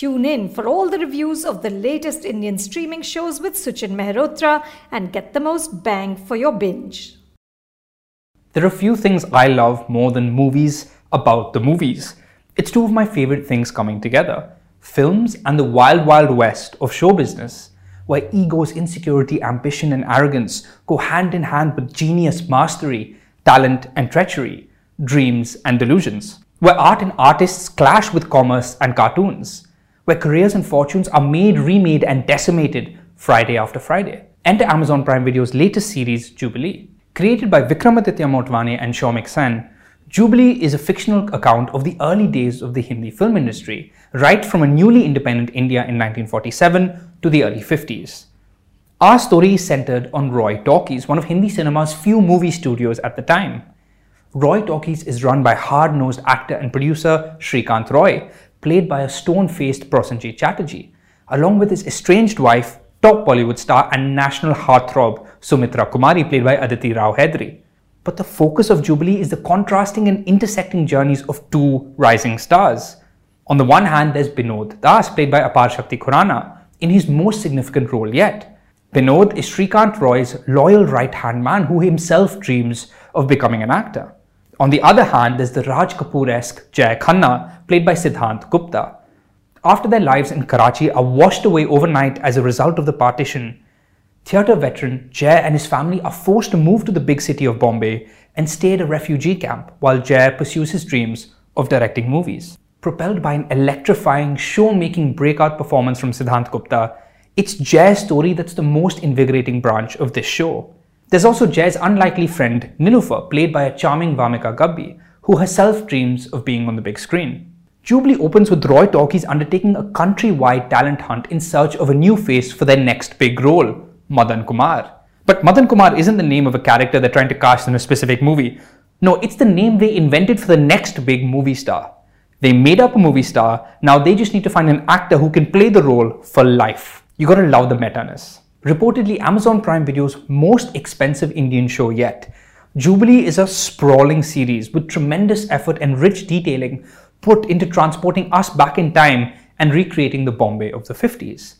Tune in for all the reviews of the latest Indian streaming shows with Suchin Mehrotra and get the most bang for your binge. There are a few things I love more than movies about the movies. It's two of my favorite things coming together films and the wild, wild west of show business, where egos, insecurity, ambition, and arrogance go hand in hand with genius, mastery, talent, and treachery, dreams, and delusions, where art and artists clash with commerce and cartoons, where careers and fortunes are made, remade, and decimated Friday after Friday. Enter Amazon Prime Video's latest series, Jubilee. Created by Vikramaditya Motwane and Soumik Sen, Jubilee is a fictional account of the early days of the Hindi film industry, right from a newly independent India in 1947 to the early 50s. Our story is centered on Roy Talkies, one of Hindi cinema's few movie studios at the time. Roy Talkies is run by hard nosed actor and producer Shrikant Roy, played by a stone faced Prosenjit Chatterjee, along with his estranged wife top Bollywood star and national heartthrob Sumitra Kumari, played by Aditi Rao Hydari. But the focus of Jubilee is the contrasting and intersecting journeys of two rising stars. On the one hand, there's Binod Das, played by Apar Shakti Khurana, in his most significant role yet. Binod is Shrikant Roy's loyal right hand man who himself dreams of becoming an actor. On the other hand, there's the Raj Kapoor esque Jay Khanna, played by Siddhant Gupta, after their lives in Karachi are washed away overnight as a result of the partition, theatre veteran Jay and his family are forced to move to the big city of Bombay and stay at a refugee camp while Jay pursues his dreams of directing movies. Propelled by an electrifying, show making breakout performance from Siddhant Gupta, it's Jay's story that's the most invigorating branch of this show. There's also Jay's unlikely friend, Nilufer, played by a charming Wamiqa Gabbi, who herself dreams of being on the big screen. Jubilee opens with Roy Talkies undertaking a countrywide talent hunt in search of a new face for their next big role, Madan Kumar. But Madan Kumar isn't the name of a character they're trying to cast in a specific movie. No, it's the name they invented for the next big movie star. They made up a movie star, now they just need to find an actor who can play the role for life. You gotta love the meta-ness. Reportedly, Amazon Prime Video's most expensive Indian show yet. Jubilee is a sprawling series with tremendous effort and rich detailing put into transporting us back in time and recreating the Bombay of the 50s.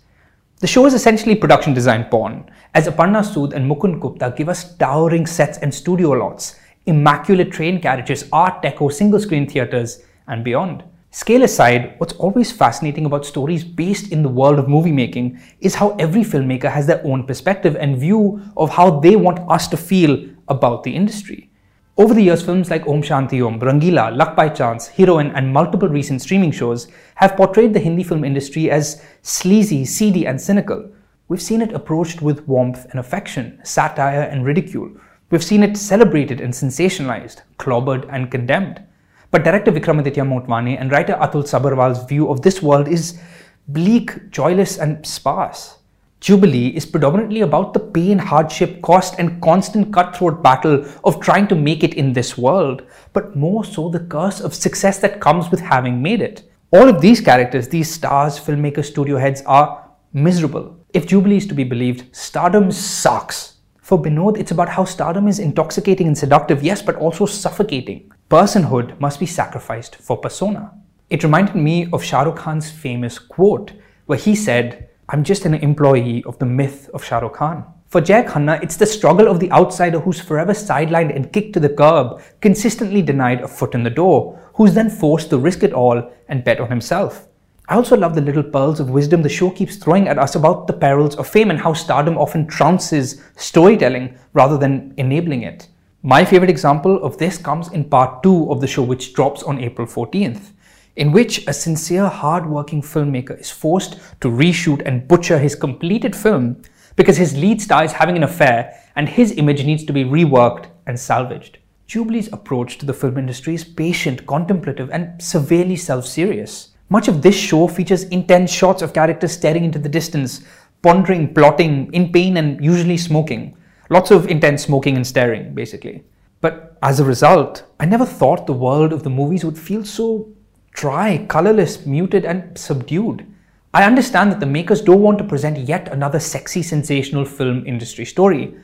The show is essentially production design porn, as Aparna Sood and Mukund Gupta give us towering sets and studio lots, immaculate train carriages, art deco, single screen theatres, and beyond. Scale aside, what's always fascinating about stories based in the world of movie making is how every filmmaker has their own perspective and view of how they want us to feel about the industry. Over the years, films like Om Shanti Om, Rangila, Luck by Chance, Heroine, and multiple recent streaming shows have portrayed the Hindi film industry as sleazy, seedy, and cynical. We've seen it approached with warmth and affection, satire and ridicule. We've seen it celebrated and sensationalized, clobbered and condemned. But director Vikramaditya Motwane and writer Atul Sabharwal's view of this world is bleak, joyless, and sparse. Jubilee is predominantly about the pain, hardship, cost, and constant cutthroat battle of trying to make it in this world, but more so the curse of success that comes with having made it. All of these characters, these stars, filmmakers, studio heads, are miserable. If Jubilee is to be believed, stardom sucks. For Binod, it's about how stardom is intoxicating and seductive, yes, but also suffocating. Personhood must be sacrificed for persona. It reminded me of Shah Rukh Khan's famous quote, where he said, I'm just an employee of the myth of Shah Rukh Khan. For Jay Khanna, it's the struggle of the outsider who's forever sidelined and kicked to the curb, consistently denied a foot in the door, who's then forced to risk it all and bet on himself. I also love the little pearls of wisdom the show keeps throwing at us about the perils of fame and how stardom often trounces storytelling rather than enabling it. My favorite example of this comes in part 2 of the show, which drops on April 14th in which a sincere, hard-working filmmaker is forced to reshoot and butcher his completed film because his lead star is having an affair and his image needs to be reworked and salvaged. Jubilee's approach to the film industry is patient, contemplative, and severely self-serious. Much of this show features intense shots of characters staring into the distance, pondering, plotting, in pain, and usually smoking. Lots of intense smoking and staring, basically. But as a result, I never thought the world of the movies would feel so dry, colorless, muted, and subdued. I understand that the makers don't want to present yet another sexy, sensational film industry story.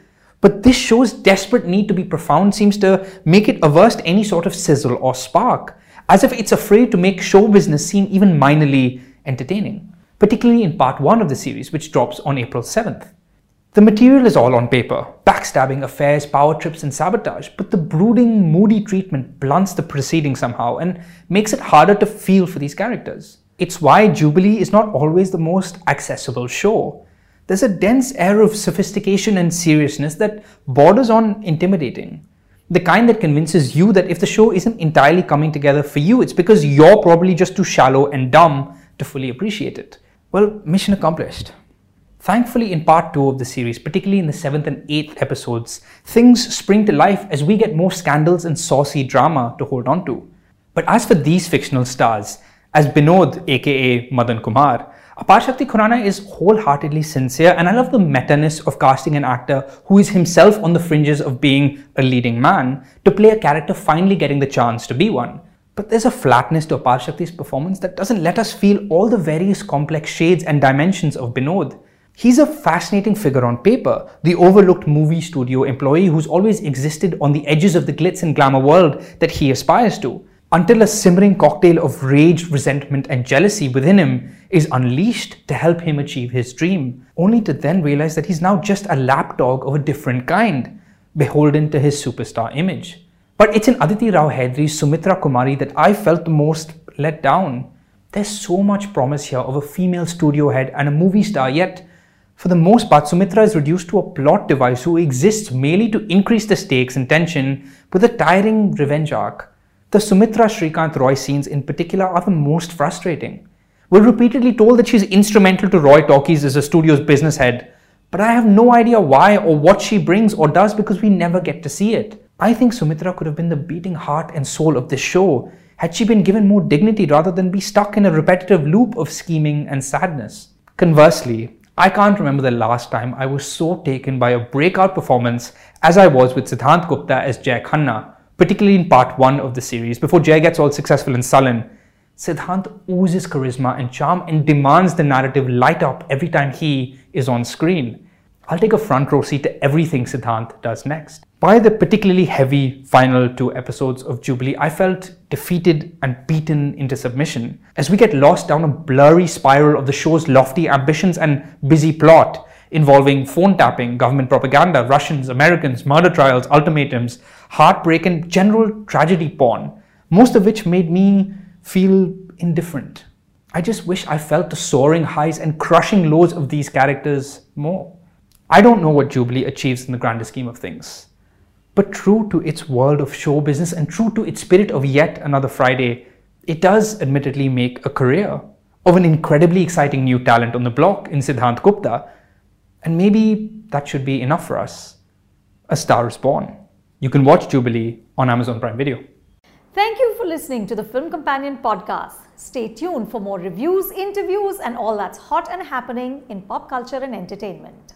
But this show's desperate need to be profound seems to make it averse to any sort of sizzle or spark, as if it's afraid to make show business seem even minorly entertaining, particularly in part 1 of the series, which drops on April 7th. The material is all on paper backstabbing, affairs, power trips, and sabotage, but the brooding, moody treatment blunts the proceeding somehow and makes it harder to feel for these characters. It's why Jubilee is not always the most accessible show. There's a dense air of sophistication and seriousness that borders on intimidating. The kind that convinces you that if the show isn't entirely coming together for you, it's because you're probably just too shallow and dumb to fully appreciate it. Well, mission accomplished. Thankfully, in part two of the series, particularly in the seventh and eighth episodes, things spring to life as we get more scandals and saucy drama to hold on to. But as for these fictional stars, as Binod, aka Madan Kumar, Apar Shakti Khurana is wholeheartedly sincere, and I love the meta-ness of casting an actor who is himself on the fringes of being a leading man to play a character finally getting the chance to be one. But there's a flatness to Apar Shakti's performance that doesn't let us feel all the various complex shades and dimensions of Binod. He's a fascinating figure on paper, the overlooked movie studio employee who's always existed on the edges of the glitz and glamour world that he aspires to until a simmering cocktail of rage, resentment, and jealousy within him is unleashed to help him achieve his dream, only to then realize that he's now just a lapdog of a different kind, beholden to his superstar image. But it's in Aditi Rao Hydari's Sumitra Kumari that I felt the most let down. There's so much promise here of a female studio head and a movie star, yet, for the most part, Sumitra is reduced to a plot device who exists merely to increase the stakes and tension with a tiring revenge arc. The Sumitra Shrikant Roy scenes in particular are the most frustrating. We're repeatedly told that she's instrumental to Roy Talkies as a studio's business head, but I have no idea why or what she brings or does because we never get to see it. I think Sumitra could have been the beating heart and soul of this show had she been given more dignity rather than be stuck in a repetitive loop of scheming and sadness. Conversely, I can't remember the last time I was so taken by a breakout performance as I was with Siddhant Gupta as Jay Khanna particularly in part one of the series, before Jay gets all successful in Sullen, Siddhant oozes charisma and charm and demands the narrative light up every time he is on screen. I'll take a front row seat to everything Siddhant does next. By the particularly heavy final two episodes of Jubilee, I felt defeated and beaten into submission as we get lost down a blurry spiral of the show's lofty ambitions and busy plot involving phone tapping, government propaganda, Russians, Americans, murder trials, ultimatums, heartbreak, and general tragedy porn, most of which made me feel indifferent. I just wish I felt the soaring highs and crushing lows of these characters more. I don't know what Jubilee achieves in the grander scheme of things. But true to its world of show business and true to its spirit of yet another Friday, it does admittedly make a career of an incredibly exciting new talent on the block in Siddhant Gupta and maybe that should be enough for us. A Star is Born. You can watch Jubilee on Amazon Prime Video. Thank you for listening to the Film Companion podcast. Stay tuned for more reviews, interviews, and all that's hot and happening in pop culture and entertainment.